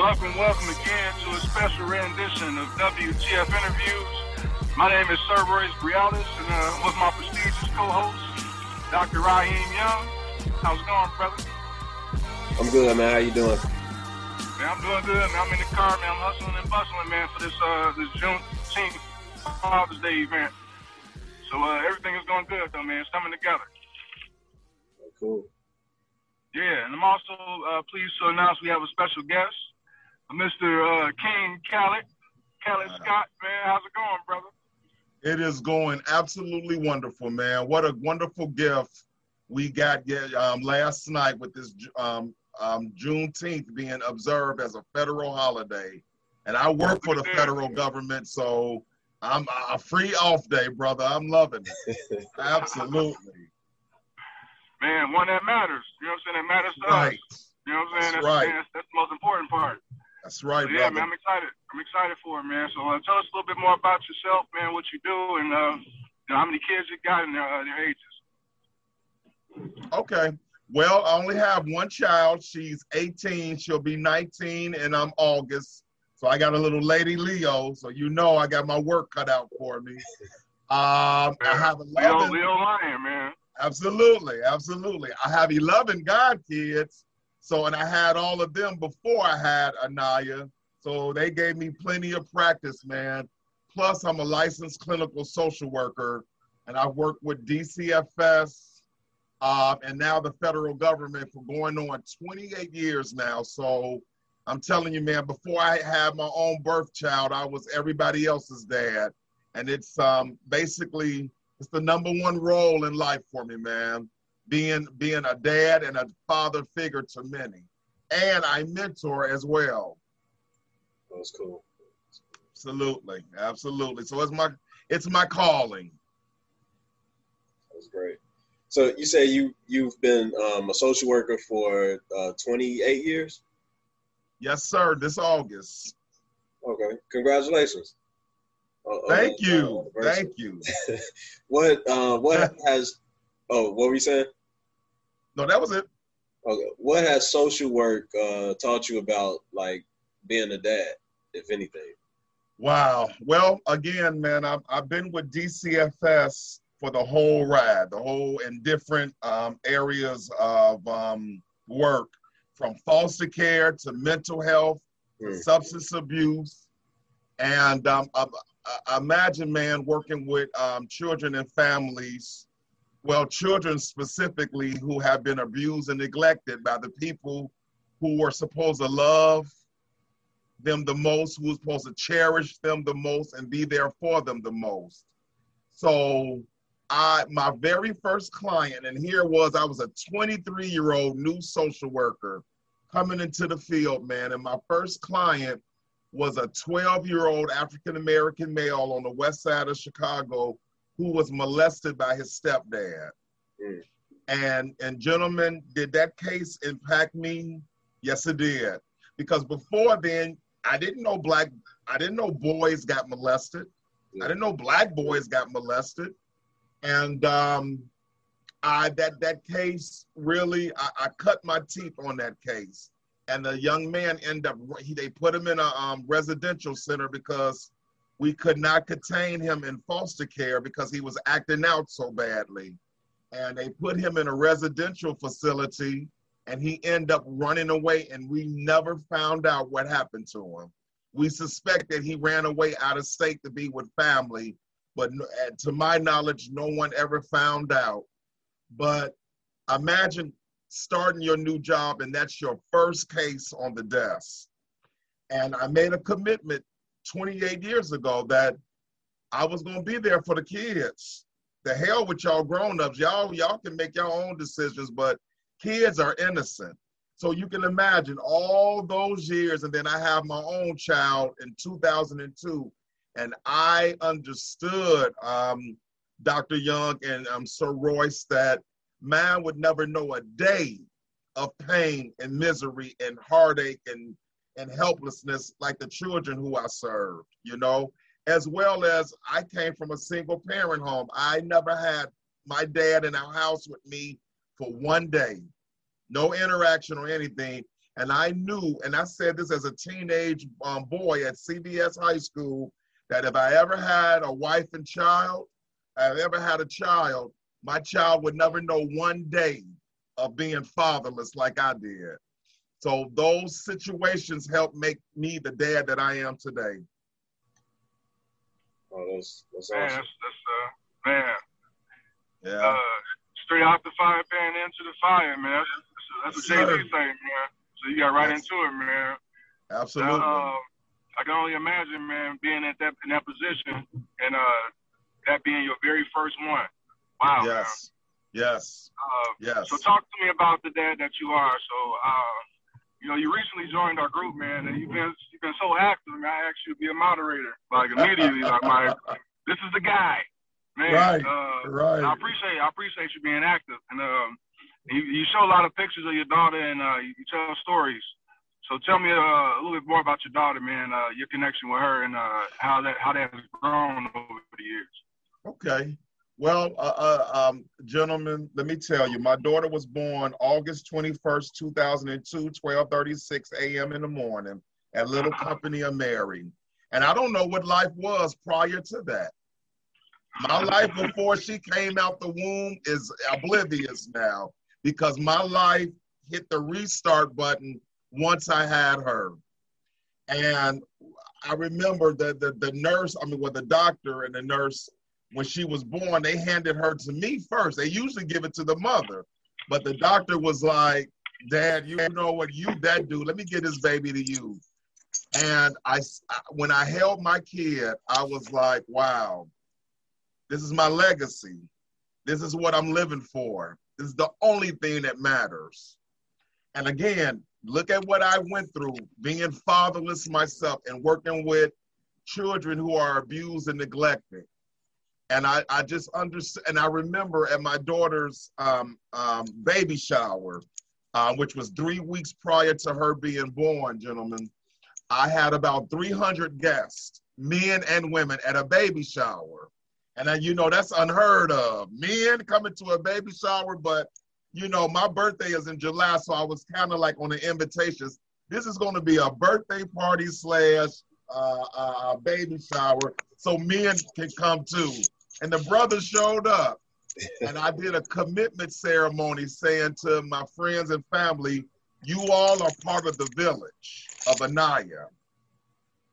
Welcome, welcome again to a special rendition of WTF Interviews. My name is Sir Royce Brialis, and uh, with my prestigious co-host, Dr. Raheem Young. How's it going, brother? I'm good, man. How you doing? Man, I'm doing good, man. I'm in the car, man. I'm hustling and bustling, man, for this uh this Juneteenth Father's Day event. So uh, everything is going good, though, man. It's coming together. Cool. Yeah, and I'm also uh, pleased to announce we have a special guest, Mr. Uh, King Khaled. Khaled Scott, man. How's it going, brother? It is going absolutely wonderful, man. What a wonderful gift we got um, last night with this um, um, Juneteenth being observed as a federal holiday. And I work for the federal government, so I'm a free off day, brother. I'm loving it. Absolutely. Man, one that matters. You know what I'm saying? That matters to right. us. You know what I'm saying? That's, that's right. Man, that's, the most important part. That's right, so, yeah, brother. man, I'm excited. I'm excited for it, man. So uh, tell us a little bit more about yourself, man, what you do, and uh, you know, how many kids you got and their, uh, their ages. Okay. Well, I only have one child. She's 18. She'll be 19 in um, August. So I got a little lady Leo. So you know I got my work cut out for me. Um, I have 11. Leo, Leo Lion, man. Absolutely, absolutely. I have 11 God kids. So, and I had all of them before I had Anaya. So they gave me plenty of practice, man. Plus, I'm a licensed clinical social worker, and I've worked with DCFS uh, and now the federal government for going on 28 years now. So I'm telling you, man, before I had my own birth child, I was everybody else's dad. And it's um, basically it's the number one role in life for me, man. Being being a dad and a father figure to many, and I mentor as well. That's cool. Absolutely, absolutely. So it's my it's my calling. That's great. So you say you you've been um, a social worker for uh, 28 years? Yes, sir. This August. Okay. Congratulations. Uh, Thank uh, you. Thank you. what uh, what has oh what were you saying? No, that was it. Okay. What has social work uh, taught you about like being a dad, if anything? Wow. Well, again, man, I've, I've been with DCFS for the whole ride, the whole in different um, areas of um, work, from foster care to mental health, mm. substance abuse, and um, I, I imagine, man, working with um, children and families, well, children specifically who have been abused and neglected by the people who were supposed to love them the most, who was supposed to cherish them the most and be there for them the most. So I my very first client, and here was I was a 23 year old new social worker coming into the field, man. And my first client was a 12 year old African American male on the west side of Chicago who was molested by his stepdad. Mm. And and gentlemen, did that case impact me? Yes, it did. Because before then, I didn't know black, I didn't know boys got molested. I didn't know black boys got molested. And um, I that that case really, I, I cut my teeth on that case. And the young man ended up, he, they put him in a um, residential center because we could not contain him in foster care because he was acting out so badly. And they put him in a residential facility and he ended up running away and we never found out what happened to him. We suspect that he ran away out of state to be with family, but to my knowledge, no one ever found out. But imagine starting your new job and that's your first case on the desk. And I made a commitment 28 years ago that I was gonna be there for the kids. The hell with y'all grown-ups. Y'all, y'all can make your own decisions, but kids are innocent. So you can imagine all those years, and then I have my own child in 2002, and I understood um, Dr. Young and um, Sir Royce that man would never know a day of pain and misery and heartache and and helplessness like the children who I served, you know, as well as I came from a single parent home. I never had my dad in our house with me for one day, no interaction or anything. And I knew, and I said this as a teenage um, boy at CVS High School, that if I ever had a wife and child, I ever had a child, my child would never know one day of being fatherless like I did. So those situations helped make me the dad that I am today. Oh, that's that's Man, awesome. that's, that's uh, man, Yeah. uh, straight out the fire pan into the fire, man. That's, that's, that's a Sir. JV thing, man. So you got right Yes. into it, man. Absolutely. Uh, I can only imagine, man, being at that in that position and uh, that being your very first one. Wow. man. yes. Yes. Uh, Yes. So talk to me about the dad that you are. So, uh, you know, you recently joined our group, man, and you've been you've been so active. Man, I asked you to be a moderator, like immediately. like, my, this is the guy, man. Right, Uh, right. I appreciate I appreciate you being active, and um, you, you show a lot of pictures of your daughter, and uh, you, tell stories. So tell me uh, a little bit more about your daughter, man. Uh, your connection with her, and uh, how that how that has grown over the years. Okay. Well, uh, uh, um, gentlemen, let me tell you, my daughter was born August 21st, 2002, 12:36 a.m. in the morning at Little Company of Mary. And I don't know what life was prior to that. My life before she came out the womb is oblivious now because my life hit the restart button once I had her. And I remember that the, the nurse, I mean, well, the doctor and the nurse, when she was born, they handed her to me first. They usually give it to the mother, but the doctor was like, Dad, you know what you that do? Let me get this baby to you. And I, when I held my kid, I was like, wow, this is my legacy. This is what I'm living for. This is the only thing that matters. And again, look at what I went through being fatherless myself and working with children who are abused and neglected. And I, I just understand. And I remember at my daughter's um, um, baby shower, uh, which was three weeks prior to her being born, gentlemen, I had about 300 guests, men and women, at a baby shower. And then, you know, that's unheard of. Men coming to a baby shower, but you know, my birthday is in July, so I was kind of like on the invitations. This is going to be a birthday party slash uh, uh, baby shower, so men can come too. And the brothers showed up, and I did a commitment ceremony saying to my friends and family, "You all are part of the village of Anaya."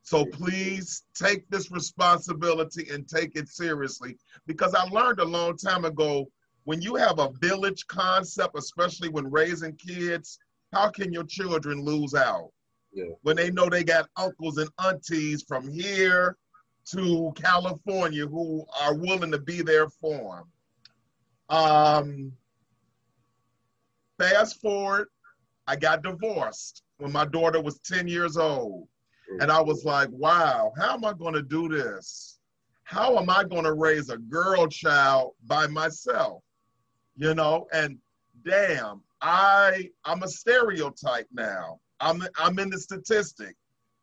So please take this responsibility and take it seriously because I learned a long time ago when you have a village concept, especially when raising kids, how can your children lose out? Yeah. When they know they got uncles and aunties from here to California who are willing to be there for them. Um, fast forward, I got divorced when my daughter was 10 years old. And I was like, wow, how am I going to do this? How am I going to raise a girl child by myself? You know, and damn, I I'm a stereotype now. I'm I'm in the statistic.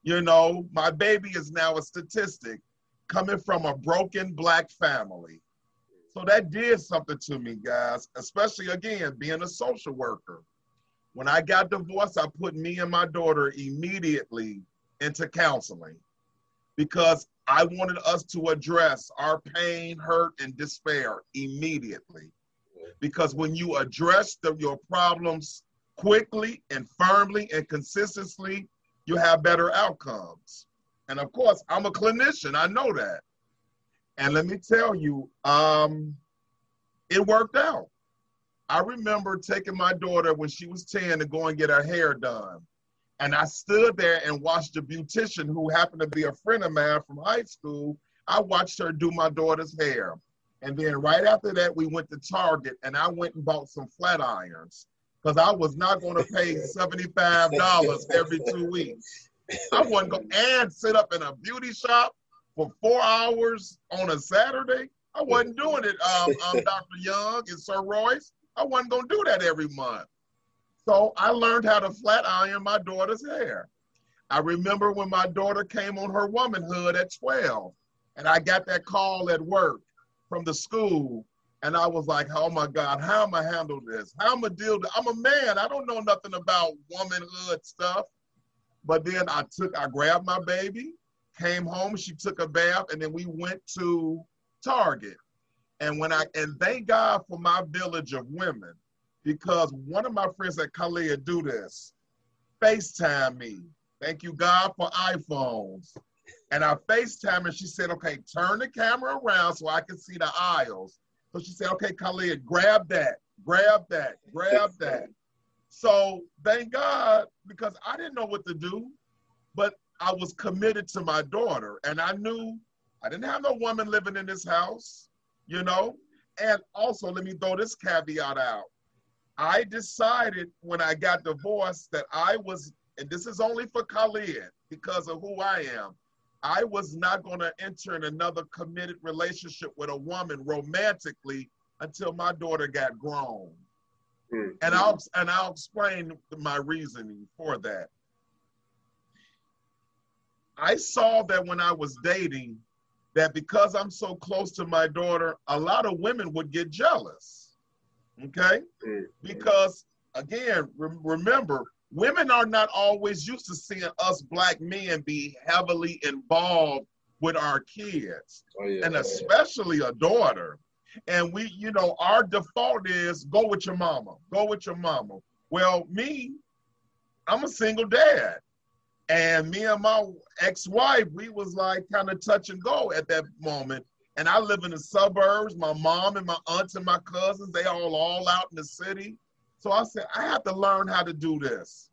You know, my baby is now a statistic coming from a broken black family. So that did something to me, guys, especially again being a social worker. When I got divorced, I put me and my daughter immediately into counseling because I wanted us to address our pain, hurt, and despair immediately. Because when you address the, your problems quickly and firmly and consistently, you have better outcomes. And of course, I'm a clinician, I know that. And let me tell you, um, it worked out. I remember taking my daughter when she was 10 to go and get her hair done. And I stood there and watched the beautician who happened to be a friend of mine from high school. I watched her do my daughter's hair. And then right after that, we went to Target and I went and bought some flat irons because I was not going to pay $75 every two weeks. I wasn't going and sit up in a beauty shop for four hours on a Saturday. I wasn't doing it, um, um, Dr. Young and Sir Royce. I wasn't going to do that every month. So I learned how to flat iron my daughter's hair. I remember when my daughter came on her womanhood at 12, and I got that call at work from the school, And I was like, oh my God, how am I handle this? How am I deal? With, I'm a man. I don't know nothing about womanhood stuff. But then I took, I grabbed my baby, came home, she took a bath, and then we went to Target. And when I, and thank God for my village of women, because one of my friends at Kalia do this, FaceTime me. Thank you, God, for iPhones. And I FaceTime and she said, okay, turn the camera around so I can see the aisles. So she said, okay, Khalid, grab that, grab that, grab that. So thank God, because I didn't know what to do, but I was committed to my daughter. And I knew I didn't have no woman living in this house, you know? And also, let me throw this caveat out. I decided when I got divorced that I was, and this is only for Khalid because of who I am. I was not going to enter in another committed relationship with a woman romantically until my daughter got grown. Mm-hmm. And I'll and I'll explain my reasoning for that. I saw that when I was dating that because I'm so close to my daughter, a lot of women would get jealous. Okay? Mm-hmm. Because again, re- remember, women are not always used to seeing us black men be heavily involved with our kids oh, yeah. and especially a daughter and we you know our default is go with your mama go with your mama. Well me i'm a single dad. And me and my ex-wife we was like kind of touch and go at that moment. And i live in the suburbs. My mom and my aunts and my cousins they all all out in the city. So I said, I have to learn how to do this.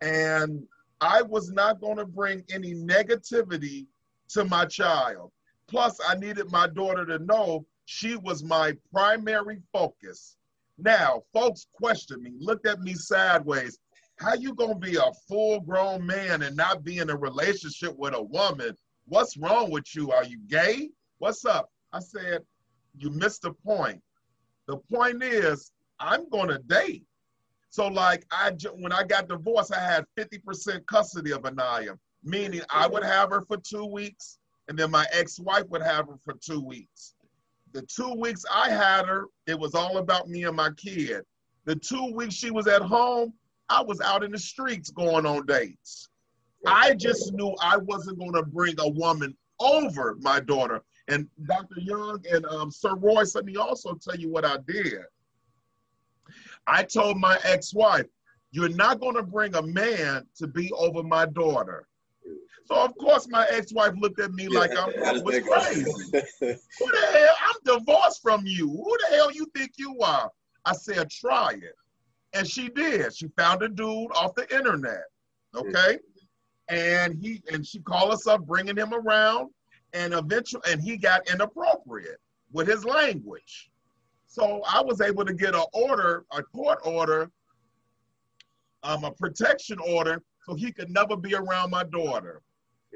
And I was not going to bring any negativity to my child. Plus, I needed my daughter to know she was my primary focus. Now, folks questioned me, looked at me sideways. How you gonna be a full-grown man and not be in a relationship with a woman? What's wrong with you? Are you gay? What's up? I said, you missed the point. The point is, I'm gonna date. So like I when I got divorced, I had 50% custody of Anaya, meaning I would have her for two weeks, and then my ex-wife would have her for two weeks. The two weeks I had her, it was all about me and my kid. The two weeks she was at home, I was out in the streets going on dates. I just knew I wasn't going to bring a woman over my daughter. And Dr. Young and um, Sir Royce, let me also tell you what I did. I told my ex-wife, you're not going to bring a man to be over my daughter. So of course my ex-wife looked at me yeah, like I was crazy. Who the hell? I'm divorced from you. Who the hell you think you are? I said, try it. And she did. She found a dude off the internet. Okay. And he and she called us up, bringing him around, and eventually, and he got inappropriate with his language. So I was able to get an order, a court order, um, a protection order, so he could never be around my daughter.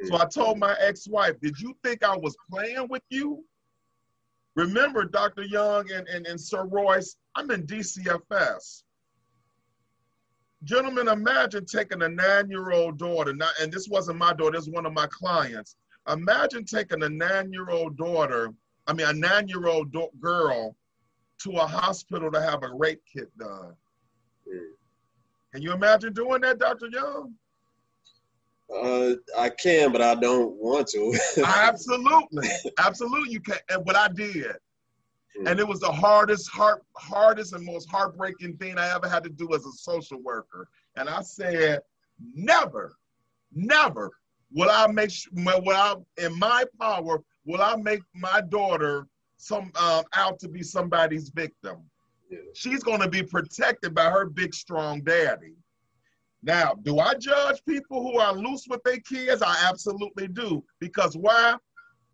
So I told my ex-wife, did you think I was playing with you? Remember, Dr. Young and, and, and Sir Royce, I'm in DCFS. Gentlemen, imagine taking a nine-year-old daughter, not, and this wasn't my daughter, this was one of my clients. Imagine taking a nine-year-old daughter, I mean, a nine-year-old girl to a hospital to have a rape kit done. Mm. Can you imagine doing that, Dr. Young? Uh, I can, but I don't want to. absolutely, absolutely, you can. And what I did, mm. and it was the hardest, heart, hardest, and most heartbreaking thing I ever had to do as a social worker. And I said, never, never will I make. Will I, in my power, will I make my daughter some uh, out to be somebody's victim. Yeah. She's going to be protected by her big, strong daddy. Now, do I judge people who are loose with their kids? I absolutely do. Because why?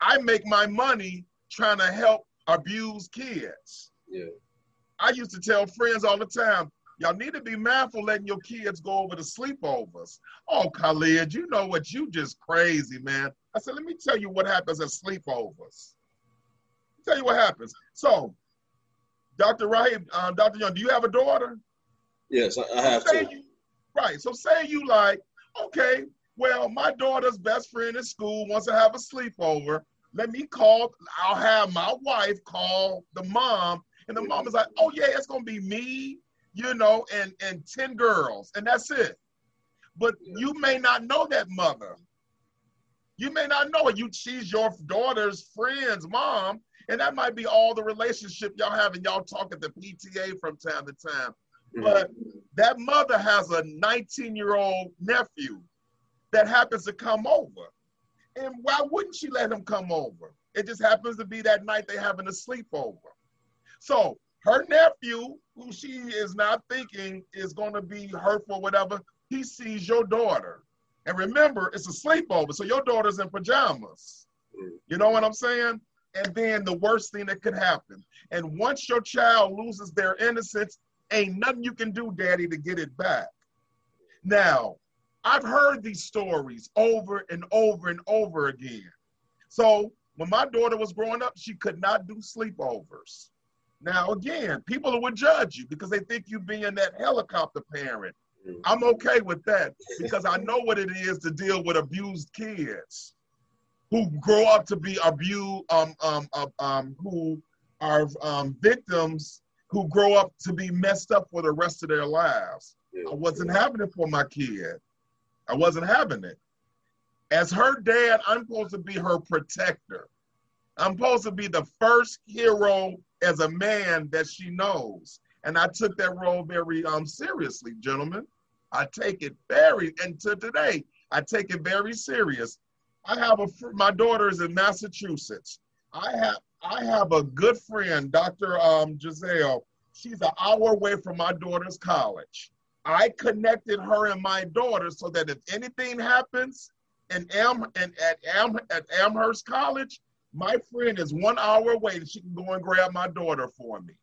I make my money trying to help abused kids. Yeah. I used to tell friends all the time, y'all need to be mindful letting your kids go over to sleepovers. Oh, Khalid, you know what? You just crazy, man. I said, let me tell you what happens at sleepovers. Tell you what happens. So, Dr. Rahim, um, Dr. Young, do you have a daughter? Yes, I, I have to. You, right. So say you like, okay, well, my daughter's best friend in school wants to have a sleepover. Let me call, I'll have my wife call the mom And the mom is like, oh yeah, it's gonna be me, you know, and and 10 girls, and that's it. But you may not know that mother. You may not know it. You she's your daughter's friend's mom, and that might be all the relationship y'all have, and y'all talk at the PTA from time to time. Mm-hmm. But that mother has a 19 year old nephew that happens to come over. And why wouldn't she let him come over? It just happens to be that night they having a sleepover. So her nephew, who she is not thinking is going to be hurtful, whatever, he sees your daughter. And remember, it's a sleepover, so your daughter's in pajamas. You know what I'm saying? And then the worst thing that could happen. And once your child loses their innocence, ain't nothing you can do, daddy, to get it back. Now, I've heard these stories over and over and over again. So when my daughter was growing up, she could not do sleepovers. Now, again, people would judge you because they think you being that helicopter parent. Mm. I'm okay with that because I know what it is to deal with abused kids who grow up to be abused, um, um, uh, um, who are um, victims who grow up to be messed up for the rest of their lives. I wasn't having it for my kid. I wasn't having it. As her dad, I'm supposed to be her protector. I'm supposed to be the first hero as a man that she knows. And I took that role very um, seriously, gentlemen. I take it very, and to today, I take it very serious. I have a, my daughter is in Massachusetts. I have, I have a good friend, Dr. Um, Giselle. She's an hour away from my daughter's college. I connected her and my daughter so that if anything happens in Am and at Am at Amherst College, my friend is one hour away and she can go and grab my daughter for me.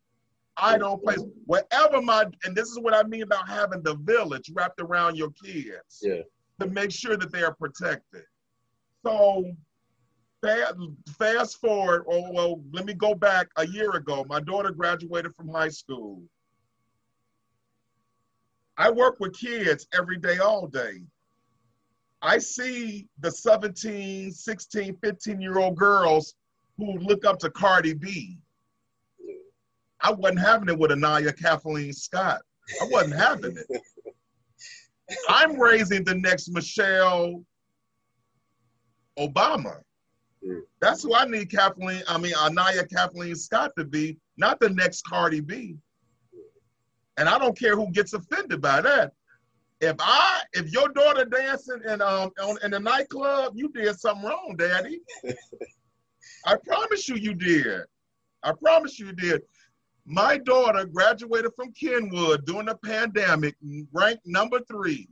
I don't place wherever my and this is what I mean about having the village wrapped around your kids. Yeah. To make sure that they are protected. So fast, fast forward, or oh, well, let me go back a year ago. My daughter graduated from high school. I work with kids every day, all day. I see the 17, 16, 15 year old girls who look up to Cardi B. I wasn't having it with Anaya Kathleen Scott. I wasn't having it. I'm raising the next Michelle Obama. That's who I need Kathleen, I mean Anaya Kathleen Scott to be, not the next Cardi B. And I don't care who gets offended by that. If I, if your daughter dancing in um on, in the nightclub, you did something wrong, Daddy. I promise you, you did. I promise you, you did. My daughter graduated from Kenwood during the pandemic, ranked number three,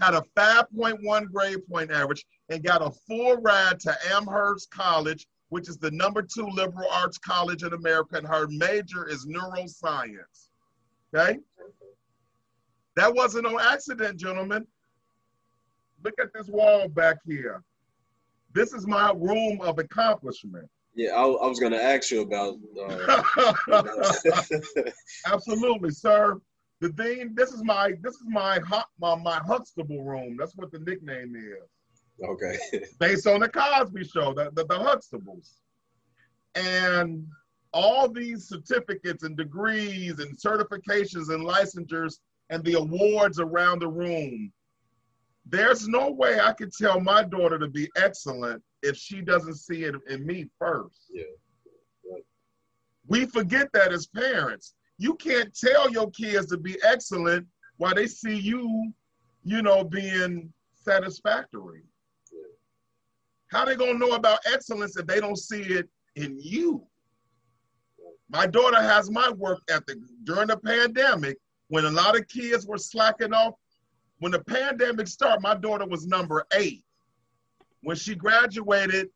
had a 5.1 grade point average, and got a full ride to Amherst College which is the number two liberal arts college in America, and her major is neuroscience. Okay? That wasn't no accident, gentlemen. Look at this wall back here. This is my room of accomplishment. Yeah, I, I was going to ask you about. Uh, Absolutely, sir. The thing. This is my. This is my my my Huxtable room. That's what the nickname is. Okay. based on the Cosby Show, the, the, the Huxtables. And all these certificates and degrees and certifications and licensures and the awards around the room. There's no way I could tell my daughter to be excellent if she doesn't see it in me first. Yeah. We forget that as parents. You can't tell your kids to be excellent while they see you, you know, being satisfactory. How they gonna know about excellence if they don't see it in you? My daughter has my work ethic. During the pandemic, when a lot of kids were slacking off, when the pandemic started, my daughter was number eight. When she graduated,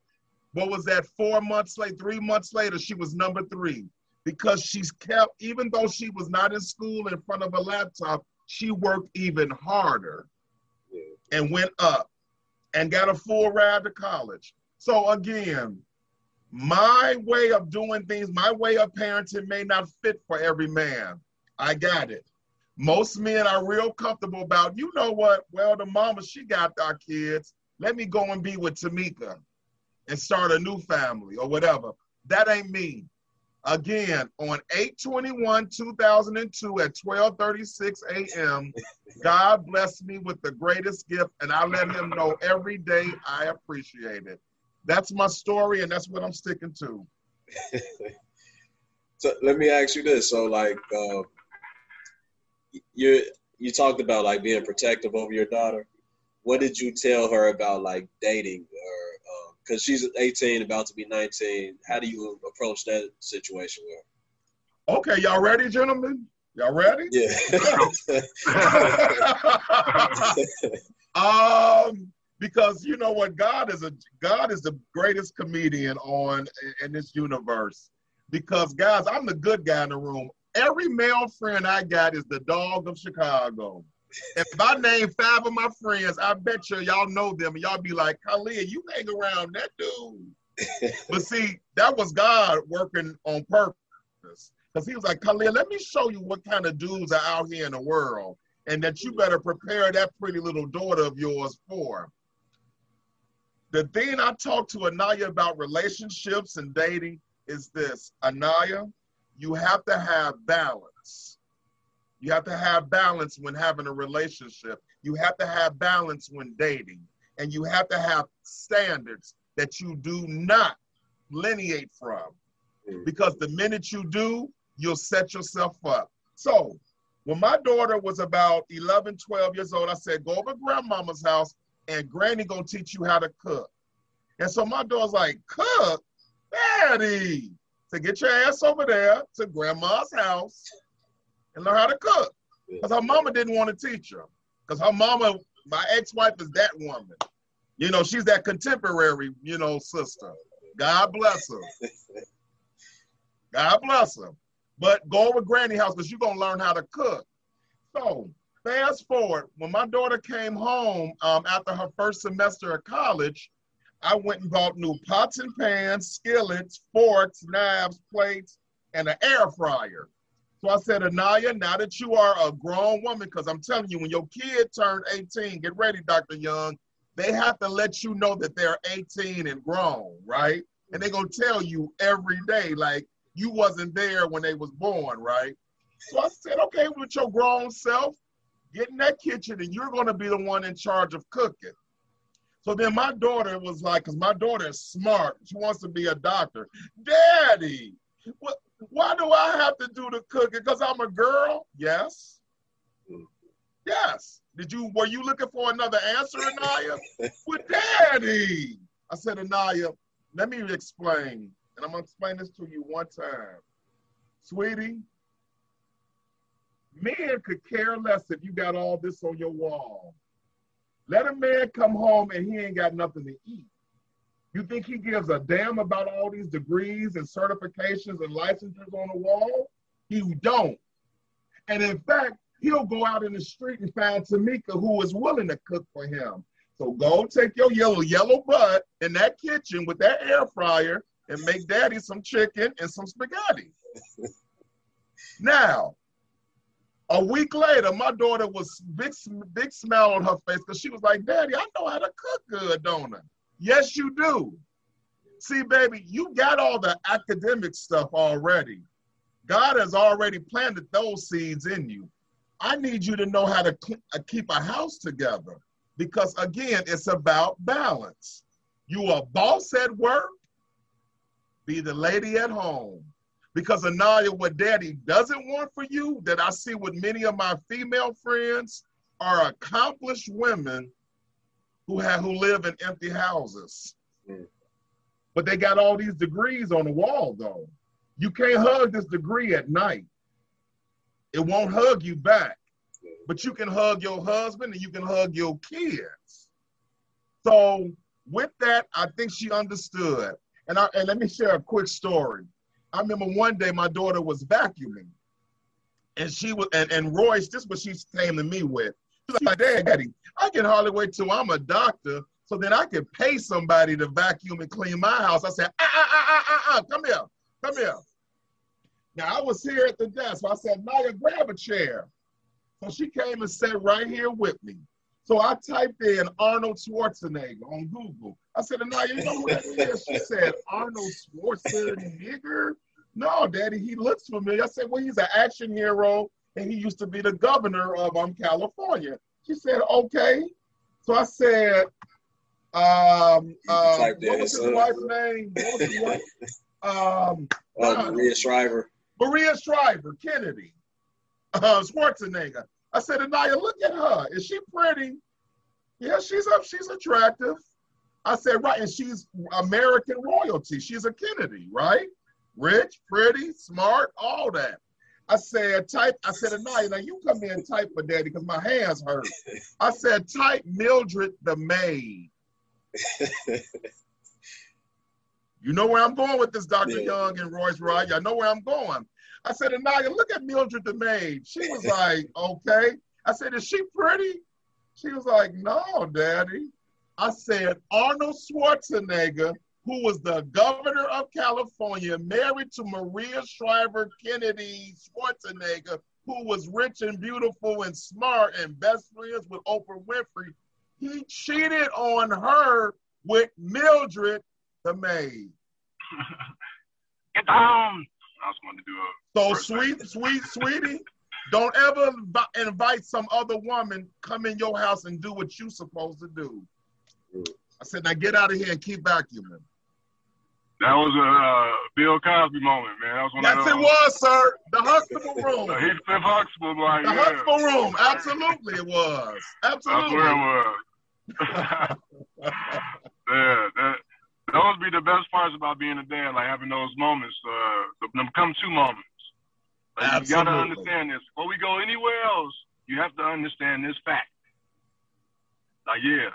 what was that, four months later, three months later, she was number three. Because she's kept, even though she was not in school in front of a laptop, she worked even harder and went up and got a full ride to college. So again, my way of doing things, my way of parenting may not fit for every man. I got it. Most men are real comfortable about, you know what? Well, the mama, she got our kids. Let me go and be with Tamika and start a new family or whatever. That ain't me. Again, on 821 2002 at 1236 a.m., God blessed me with the greatest gift, and I let him know every day I appreciate it. That's my story, and that's what I'm sticking to. so let me ask you this. So, like, uh, you you talked about like being protective over your daughter. What did you tell her about like dating or because she's 18, about to be 19? How do you approach that situation with her? Okay, y'all ready, gentlemen? Y'all ready? Yeah. um, because you know what, God is a God is the greatest comedian on in this universe. Because guys, I'm the good guy in the room every male friend I got is the dog of Chicago. If I name five of my friends, I bet you y'all know them and y'all be like, Khalid, you hang around that dude. but see, that was God working on purpose. Because he was like, Khalid, let me show you what kind of dudes are out here in the world. And that you better prepare that pretty little daughter of yours for. The thing I talked to Anaya about relationships and dating is this Anaya, you have to have balance. You have to have balance when having a relationship. You have to have balance when dating. And you have to have standards that you do not lineate from. Mm. Because the minute you do, you'll set yourself up. So when my daughter was about 11, 12 years old, I said, go over grandmama's house and granny gonna teach you how to cook. And so my daughter's like, cook? Daddy, to get your ass over there to grandma's house and learn how to cook. Because her mama didn't want to teach her. Because her mama, my ex-wife is that woman. You know, she's that contemporary, you know, sister. God bless her. God bless her. But go over granny house because you're gonna learn how to cook. So fast forward, when my daughter came home um, after her first semester of college, I went and bought new pots and pans, skillets, forks, knives, plates, and an air fryer. So I said, Anaya, now that you are a grown woman, because I'm telling you, when your kid turned 18, get ready, Dr. Young, they have to let you know that they're 18 and grown, right? And they're gonna tell you every day, like you wasn't there when they was born, right? So I said, okay, with your grown self, get in that kitchen and you're gonna be the one in charge of cooking. So then my daughter was like, because my daughter is smart. She wants to be a doctor. Daddy, what, why do I have to do the cooking? Because I'm a girl? Yes. Yes. Did you were you looking for another answer, Anaya? With daddy. I said, Anaya, let me explain. And I'm gonna explain this to you one time. Sweetie, men could care less if you got all this on your wall. Let a man come home and he ain't got nothing to eat. You think he gives a damn about all these degrees and certifications and licenses on the wall? He don't. And in fact, he'll go out in the street and find Tamika who is willing to cook for him. So go take your yellow yellow butt in that kitchen with that air fryer and make daddy some chicken and some spaghetti. now, a week later, my daughter was big, big smile on her face because she was like, Daddy, I know how to cook good, don't I? Yes, you do. See, baby, you got all the academic stuff already. God has already planted those seeds in you. I need you to know how to uh, keep a house together because, again, it's about balance. You are boss at work, be the lady at home. Because Anaya, what daddy doesn't want for you, that I see with many of my female friends, are accomplished women who have who live in empty houses. Mm. But they got all these degrees on the wall though. You can't hug this degree at night. It won't hug you back. But you can hug your husband and you can hug your kids. So with that, I think she understood. And I, and let me share a quick story. I remember one day my daughter was vacuuming, and she was and, and Royce, this what she came to me with. She's like, Dad, Daddy, I can hardly wait till I'm a doctor so then I can pay somebody to vacuum and clean my house. I said, ah, ah, ah, ah, ah, ah, come here, come here. Now I was here at the desk. So I said, Maya, grab a chair. So she came and sat right here with me. So I typed in Arnold Schwarzenegger on Google. I said, Anaya, you know who that is? She said, Arnold Schwarzenegger. No, Daddy, he looks familiar. I said, Well, he's an action hero and he used to be the governor of um, California. She said, Okay. So I said, um, uh, what was his wife's name? What was his wife? um, uh, Maria Shriver. Maria Shriver, Kennedy, uh, Schwarzenegger. I said, Anaya, look at her. Is she pretty? Yeah, she's up. She's attractive. I said, right, and she's American royalty. She's a Kennedy, right? Rich, pretty, smart, all that. I said, type, I said, Anaya, now you come in and type for daddy because my hands hurt. I said, type Mildred the maid. you know where I'm going with this, Dr. Yeah. Young and Royce Wright. I know where I'm going. I said, Anaya, look at Mildred the maid. She was like, okay. I said, is she pretty? She was like, no, daddy. I said, Arnold Schwarzenegger, who was the governor of California, married to Maria Shriver Kennedy Schwarzenegger, who was rich and beautiful and smart and best friends with Oprah Winfrey. He cheated on her with Mildred, the maid. Get down. Um, I was going to do a. So sweet, sweet, sweetie, don't ever invite some other woman come in your house and do what you're supposed to do. I said, now get out of here and keep vacuuming. That was a uh, Bill Cosby moment, man. That was one yes, of it was, sir. The Huxtable room. the Heathcliff Huxtable, like, The yeah. Huxtable room. Absolutely, it was. Absolutely. That's where it was. yeah, that, those be the best parts about being a dad, like having those moments, uh, them come two moments. Like, you gotta understand this. Before we go anywhere else, you have to understand this fact. Like, yeah,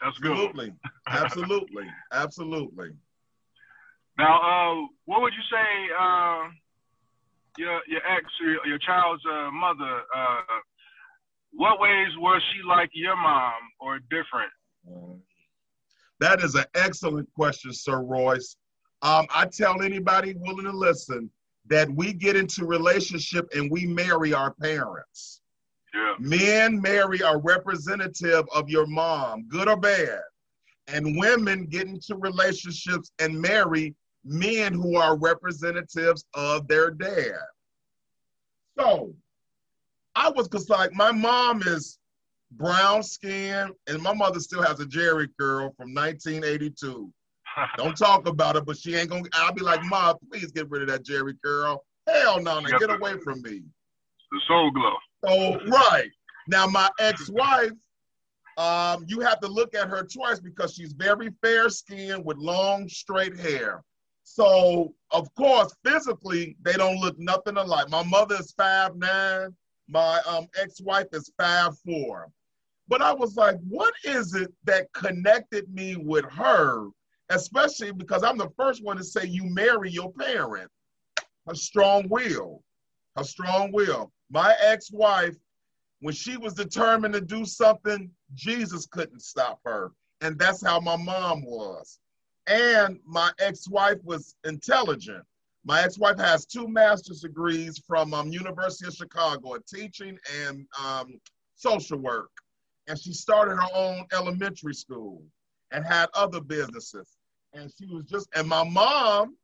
that's good. Absolutely, absolutely, absolutely. Now, uh, what would you say uh, your your ex, your, your child's uh, mother? Uh, what ways was she like your mom or different? That is an excellent question, Sir Royce. Um, I tell anybody willing to listen that we get into relationship and we marry our parents. Yeah. Men marry a representative of your mom, good or bad. And women get into relationships and marry men who are representatives of their dad. So I was cause like my mom is brown skin, and my mother still has a Jheri curl from 1982. Don't talk about it, but she ain't gonna. I'll be like, Mom, please get rid of that Jheri curl. Hell no, no, get away from me. The soul glow. Oh, right. Now, my ex-wife, um, you have to look at her twice because she's very fair skinned with long, straight hair. So, of course, physically, they don't look nothing alike. My mother is five nine. My um, ex-wife is five four. But I was like, what is it that connected me with her? Especially because I'm the first one to say you marry your parent. A strong will. A strong will. My ex-wife, when she was determined to do something, Jesus couldn't stop her. And that's how my mom was. And my ex-wife was intelligent. My ex-wife has two master's degrees from um, University of Chicago in teaching and um, social work. And she started her own elementary school and had other businesses. And she was just, and my mom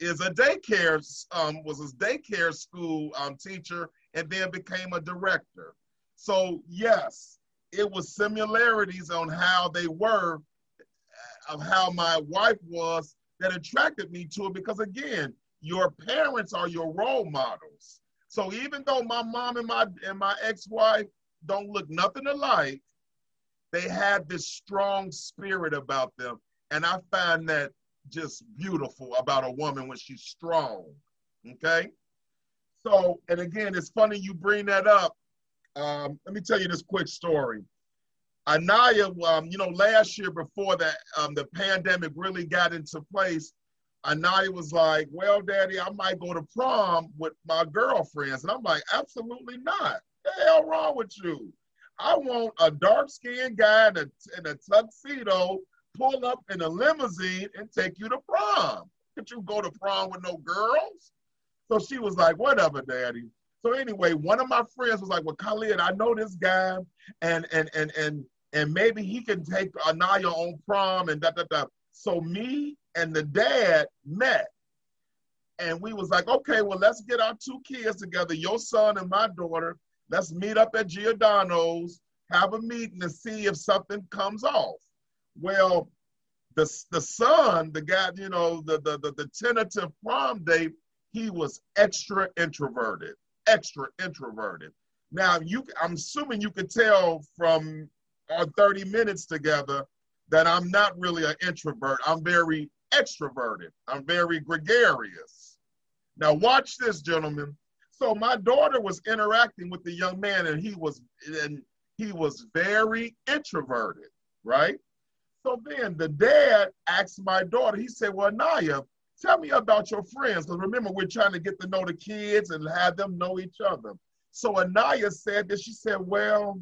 is a daycare, um, was a daycare school um, teacher and then became a director. So yes, it was similarities on how they were, of how my wife was that attracted me to it because again, your parents are your role models. So even though my mom and my and my ex-wife don't look nothing alike, they had this strong spirit about them. And I find that just beautiful about a woman when she's strong. Okay. So, and again, it's funny you bring that up. Um, let me tell you this quick story. Anaya, um, you know, last year before that, um, the pandemic really got into place, Anaya was like, Well, daddy, I might go to prom with my girlfriends. And I'm like, Absolutely not. The hell wrong with you? I want a dark skinned guy in a, in a tuxedo pull up in a limousine and take you to prom. Could you go to prom with no girls? So she was like, Whatever, daddy. So anyway, one of my friends was like, Well, Khalid, I know this guy, and and and and and maybe he can take Anaya on prom and da da da. So me and the dad met. And we was like, okay, well, let's get our two kids together, your son and my daughter. Let's meet up at Giordano's, have a meeting to see if something comes off. Well, the, the son, the guy, you know, the, the, the, the tentative prom date, he was extra introverted, extra introverted. Now, you, I'm assuming you could tell from our 30 minutes together that I'm not really an introvert. I'm very extroverted. I'm very gregarious. Now, watch this, gentlemen. So my daughter was interacting with the young man, and he was and he was very introverted, right? So then the dad asked my daughter, he said, Well, Naya, tell me about your friends. Because remember, we're trying to get to know the kids and have them know each other. So Anaya said that she said, Well,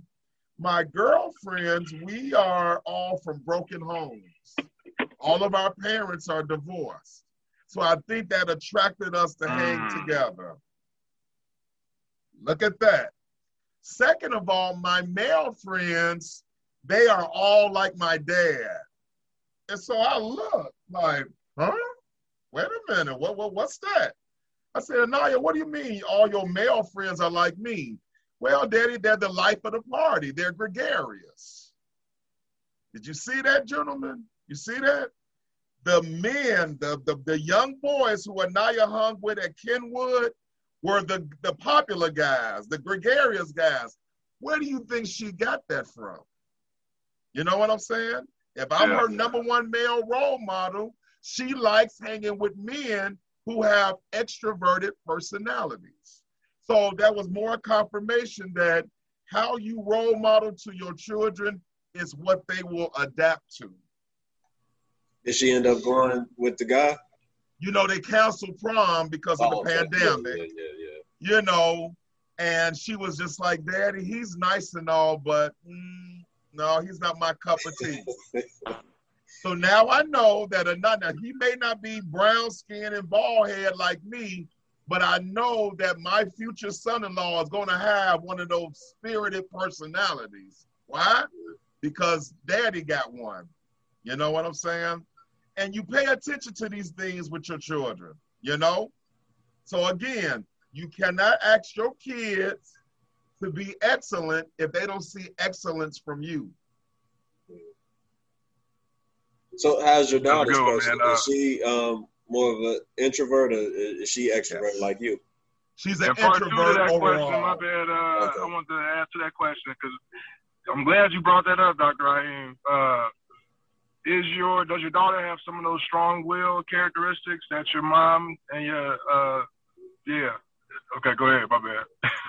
my girlfriends, we are all from broken homes. All of our parents are divorced. So I think that attracted us to hang mm. together. Look at that. Second of all, my male friends, they are all like my dad. And so I look like, huh? Wait a minute, what, what what's that? I said, Anaya, what do you mean all your male friends are like me? Well, Daddy, they're the life of the party. They're gregarious. Did you see that, gentlemen? You see that? The men, the, the, the young boys who Anaya hung with at Kenwood were the, the popular guys, the gregarious guys. Where do you think she got that from? You know what I'm saying? If I'm yeah. her number one male role model, she likes hanging with men who have extroverted personalities. So that was more confirmation that how you role model to your children is what they will adapt to. Did she end up going with the guy? You know, they canceled prom because of oh, the pandemic. Yeah, yeah, yeah, You know, and she was just like, Daddy, he's nice and all, but mm, no, he's not my cup of tea. so now I know that another, he may not be brown skin and bald head like me, but I know that my future son-in-law is going to have one of those spirited personalities. Why? Because daddy got one. You know what I'm saying? And you pay attention to these things with your children, you know? So again, you cannot ask your kids to be excellent if they don't see excellence from you. So how's your daughter? Uh, is she um, more of an introvert, or is she extrovert yes. like you? She's an introvert that overall. Question, my bad. Uh, okay. I wanted to answer that question because I'm glad you brought that up, Dr. Raheem. Uh, is your does your daughter have some of those strong will characteristics that your mom and your uh, yeah okay go ahead my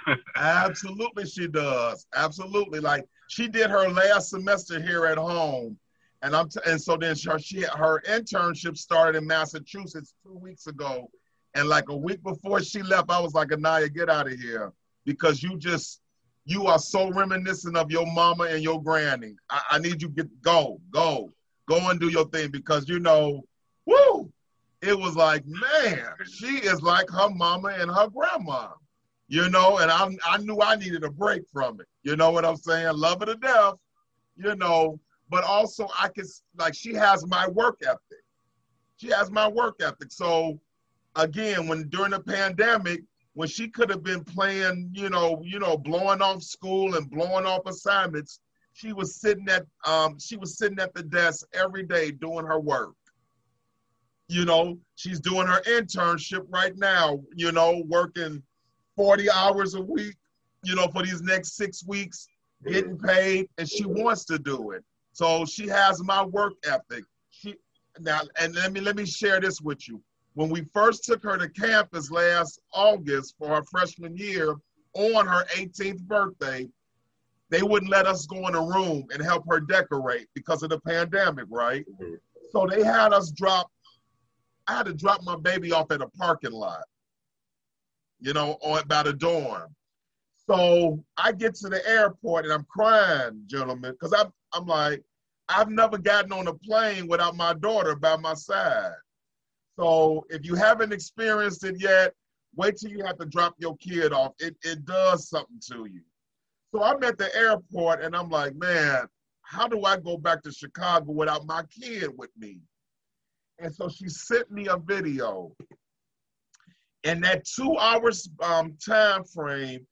bad absolutely she does absolutely like she did her last semester here at home and I'm t- and so then she, she her internship started in Massachusetts two weeks ago, and like a week before she left, I was like, Anaya, get out of here because you just you are so reminiscent of your mama and your granny. I, I need you get go go go and do your thing because you know, woo, it was like man, she is like her mama and her grandma. You know, and I I knew I needed a break from it. You know what I'm saying? Love her to death. You know, but also I can like she has my work ethic. She has my work ethic. So again, when during the pandemic, when she could have been playing, you know, you know, blowing off school and blowing off assignments, she was sitting at um, she was sitting at the desk every day doing her work. You know, she's doing her internship right now, you know, working 40 hours a week, you know, for these next six weeks, getting paid, and she wants to do it. So she has my work ethic. She now and let me let me share this with you. When we first took her to campus last August for her freshman year on her 18th birthday, they wouldn't let us go in a room and help her decorate because of the pandemic, right? Mm-hmm. So they had us drop, I had to drop my baby off at a parking lot, you know, on by the dorm. So I get to the airport and I'm crying, gentlemen, because I'm I'm like, I've never gotten on a plane without my daughter by my side. So if you haven't experienced it yet, wait till you have to drop your kid off. It it does something to you. So I'm at the airport and I'm like, man, how do I go back to Chicago without my kid with me? And so she sent me a video. In that two hours um, time frame,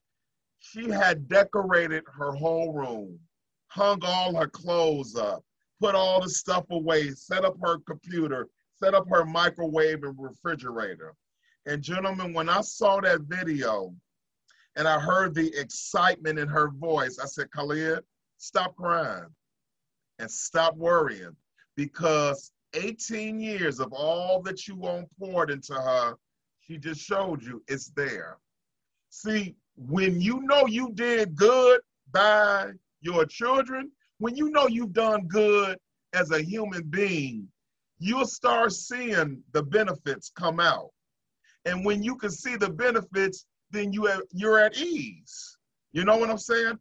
she had decorated her whole room, hung all her clothes up, put all the stuff away, set up her computer, set up her microwave and refrigerator. And gentlemen, when I saw that video and I heard the excitement in her voice, I said, Khalid, stop crying and stop worrying because 18 years of all that you want poured into her, she just showed you it's there. See, when you know you did good by your children, when you know you've done good as a human being, you'll start seeing the benefits come out. And when you can see the benefits, then you have, you're at ease. You know what I'm saying?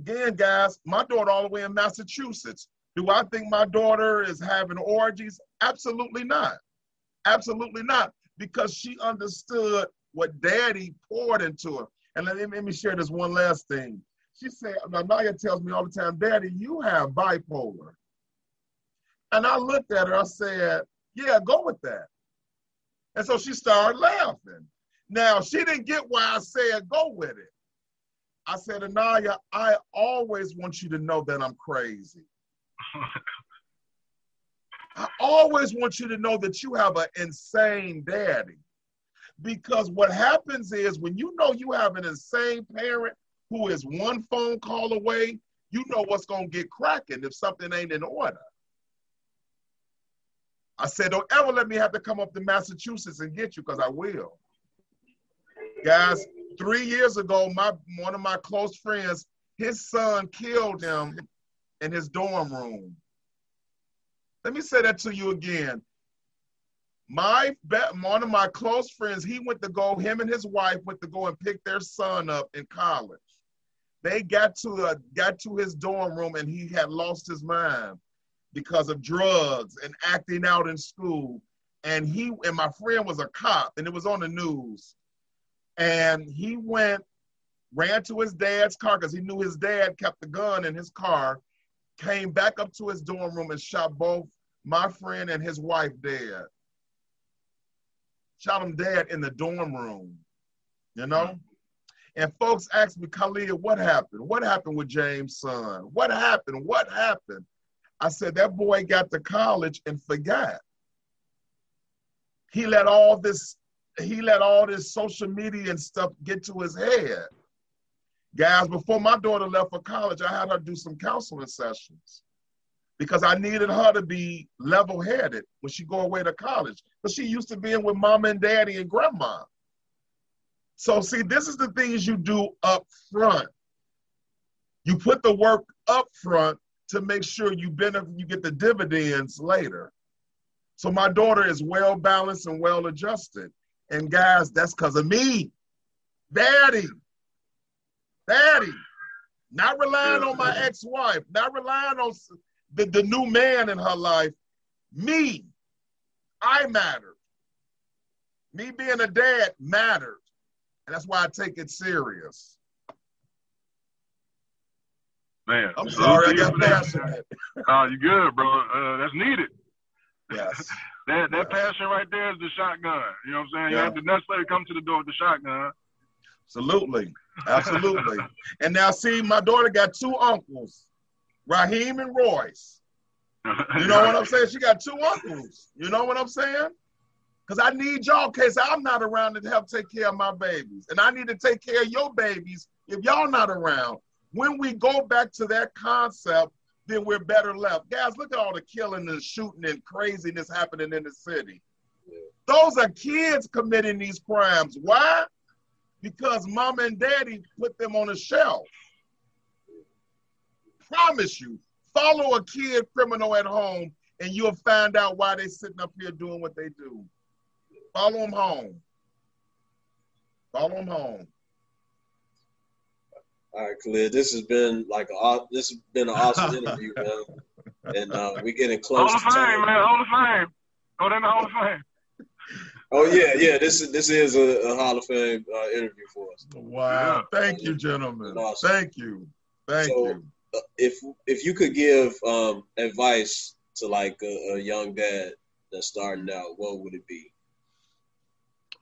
Again, guys, my daughter all the way in Massachusetts. Do I think my daughter is having orgies? Absolutely not. Absolutely not. Because she understood what daddy poured into her. And let me, let me share this one last thing. She said, Naya tells me all the time, Daddy, you have bipolar. And I looked at her, I said, Yeah, go with that. And so she started laughing. Now, she didn't get why I said go with it. I said, Anaya, I always want you to know that I'm crazy. I always want you to know that you have an insane daddy. Because what happens is when you know you have an insane parent who is one phone call away, you know what's going to get cracking if something ain't in order. I said, don't ever let me have to come up to Massachusetts and get you because I will. Guys, three years ago, my one of my close friends, his son killed him in his dorm room. Let me say that to you again. My one of my close friends, he went to go, him and his wife went to go and pick their son up in college. They got to a, got to his dorm room and he had lost his mind because of drugs and acting out in school. And he and my friend was a cop, and it was on the news. And he went, ran to his dad's car because he knew his dad kept the gun in his car. Came back up to his dorm room and shot both my friend and his wife dead. Shot him dead in the dorm room, you know? And folks asked me, Khalid, what happened? What happened with James' son? What happened? What happened? I said, that boy got to college and forgot. He let all this, he let all this social media and stuff get to his head. Guys, before my daughter left for college, I had her do some counseling sessions because I needed her to be level-headed when she go away to college. Because she used to being with mom and daddy and grandma. So see, this is the things you do up front. You put the work up front to make sure you benefit, you get the dividends later. So my daughter is well balanced and well adjusted. And guys, that's because of me. Daddy. Daddy. Not relying on my ex-wife, not relying on the, the new man in her life. Me. I mattered. Me being a dad mattered. And that's why I take it serious. Man, I'm sorry, I got passionate. Oh, you good, bro. Uh, that's needed. Yes. that that yes. passion right there is the shotgun. You know what I'm saying? Yeah. You have to necessarily come to the door with the shotgun. Absolutely. Absolutely. and now see, my daughter got two uncles, Raheem and Royce. You know what I'm saying? She got two uncles. You know what I'm saying? Because I need y'all case I'm not around to help take care of my babies. And I need to take care of your babies if y'all not around. When we go back to that concept, then we're better left. Guys, look at all the killing and shooting and craziness happening in the city. Those are kids committing these crimes. Why? Because mom and daddy put them on a shelf. I promise you, follow a kid criminal at home and you'll find out why they're sitting up here doing what they do. Follow them home. Follow them home. All right, Khalid. This has been like a this has been an awesome interview, man. And uh, we're getting Hall close of to Fame, time. man. Hall of Fame. Oh, then the Hall of Fame. Oh yeah, yeah. This is this is a, a Hall of Fame uh, interview for us. Wow. Thank you, gentlemen. Awesome. Thank you. Thank So- you. If if you could give um, advice to like a, a young dad that's starting out, what would it be?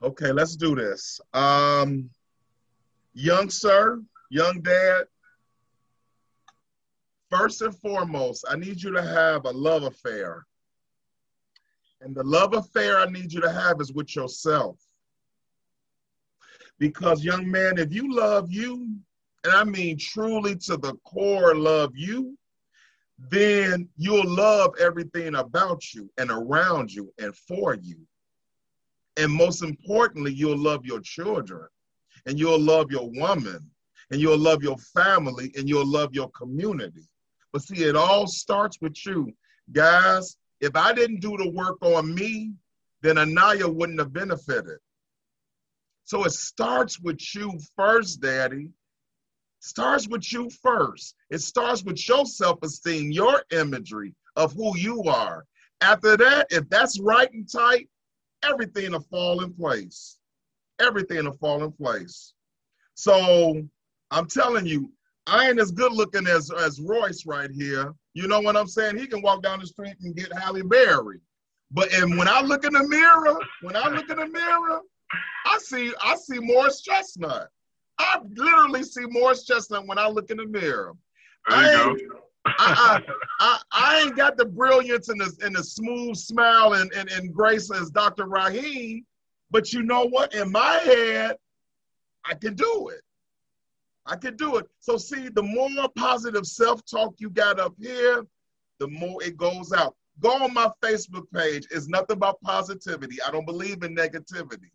Okay, let's do this. Um, young sir, young dad, first and foremost, I need you to have a love affair. And the love affair I need you to have is with yourself. Because, young man, if you love you, and I mean truly to the core love you, then you'll love everything about you and around you and for you. And most importantly, you'll love your children and you'll love your woman and you'll love your family and you'll love your community. But see, it all starts with you. Guys, if I didn't do the work on me, then Anaya wouldn't have benefited. So it starts with you first, Daddy. Starts with you first. It starts with your self-esteem, your imagery of who you are. After that, if that's right and tight, everything will fall in place. Everything will fall in place. So I'm telling you, I ain't as good looking as, as Royce right here. You know what I'm saying? He can walk down the street and get Halle Berry. But and when I look in the mirror, when I look in the mirror, I see I see Morris Chestnut. I literally see Morris Chestnut when I look in the mirror. I ain't, I, I, I, I, ain't got the brilliance and the, and the smooth smile and, and, and grace as Dr. Raheem, but you know what? In my head, I can do it. I can do it. So see, the more positive self-talk you got up here, the more it goes out. Go on my Facebook page. It's nothing about positivity. I don't believe in negativity.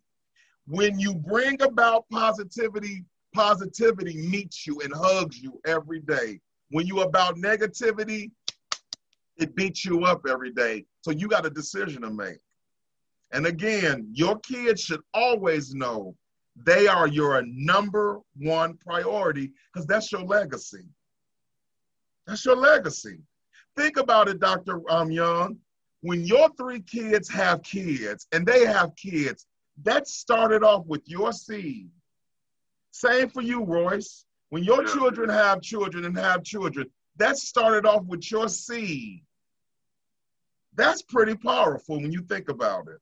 When you bring about positivity, positivity meets you and hugs you every day. When you about negativity, it beats you up every day. So you got a decision to make. And again, your kids should always know they are your number one priority because that's your legacy. That's your legacy. Think about it, Dr. Um, Young. When your three kids have kids and they have kids, that started off with your seed. Same for you, Royce. When your yeah. children have children and have children, that started off with your seed. That's pretty powerful when you think about it.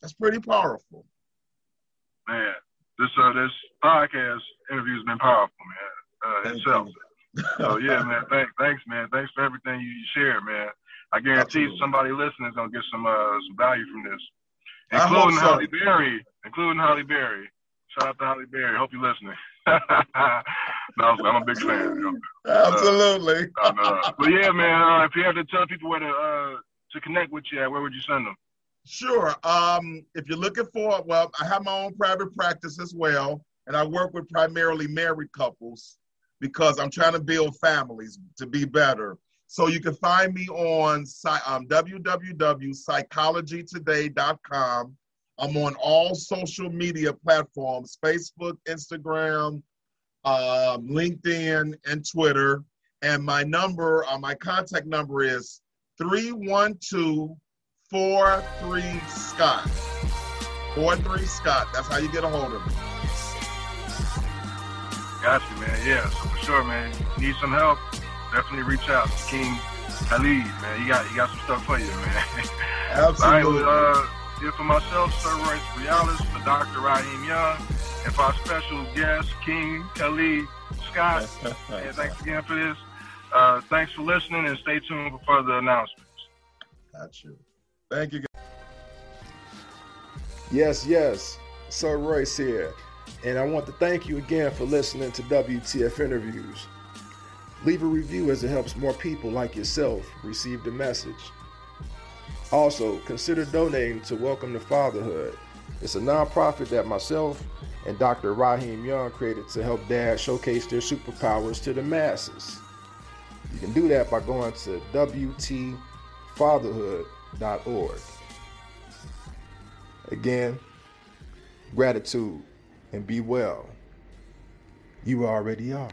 That's pretty powerful man, this uh this podcast interview has been powerful, man. Uh, itself. so yeah, man. Thanks, thanks, man. Thanks for everything you share, man. I guarantee Absolutely. somebody listening is gonna get some uh some value from this, including so. Halle Berry, including Holly Berry. Shout out to Halle Berry. Hope you're listening. no, I'm a big fan. You know. Absolutely. Uh, uh, but yeah, man. Uh, if you have to tell people where to uh, to connect with you, at, where would you send them? Sure. Um, if you're looking for, well, I have my own private practice as well, and I work with primarily married couples because I'm trying to build families to be better. So you can find me on um, www.psychologytoday.com. I'm on all social media platforms Facebook, Instagram, um, LinkedIn, and Twitter. And my number, uh, my contact number is 312 four three Scott. Four three Scott. That's how you get a hold of me. Got you, man. Yeah, so for sure, man. Need some help? Definitely reach out to King Khalid, man. You got you got some stuff for you, man. Absolutely. All right, well, uh, here for myself, Sir Royce Realis, for Dr. Raheem Young, and for our special guest, King Khalid Scott. and thanks again for this. Uh, thanks for listening, and stay tuned for further announcements. Got you. Thank you. Yes, yes. Sir Royce here. And I want to thank you again for listening to WTF Interviews. Leave a review as it helps more people like yourself receive the message. Also, consider donating to Welcome to Fatherhood. It's a nonprofit that myself and Dr. Raheem Young created to help dads showcase their superpowers to the masses. You can do that by going to WTFatherhood.org. Again, gratitude and be well. You already are.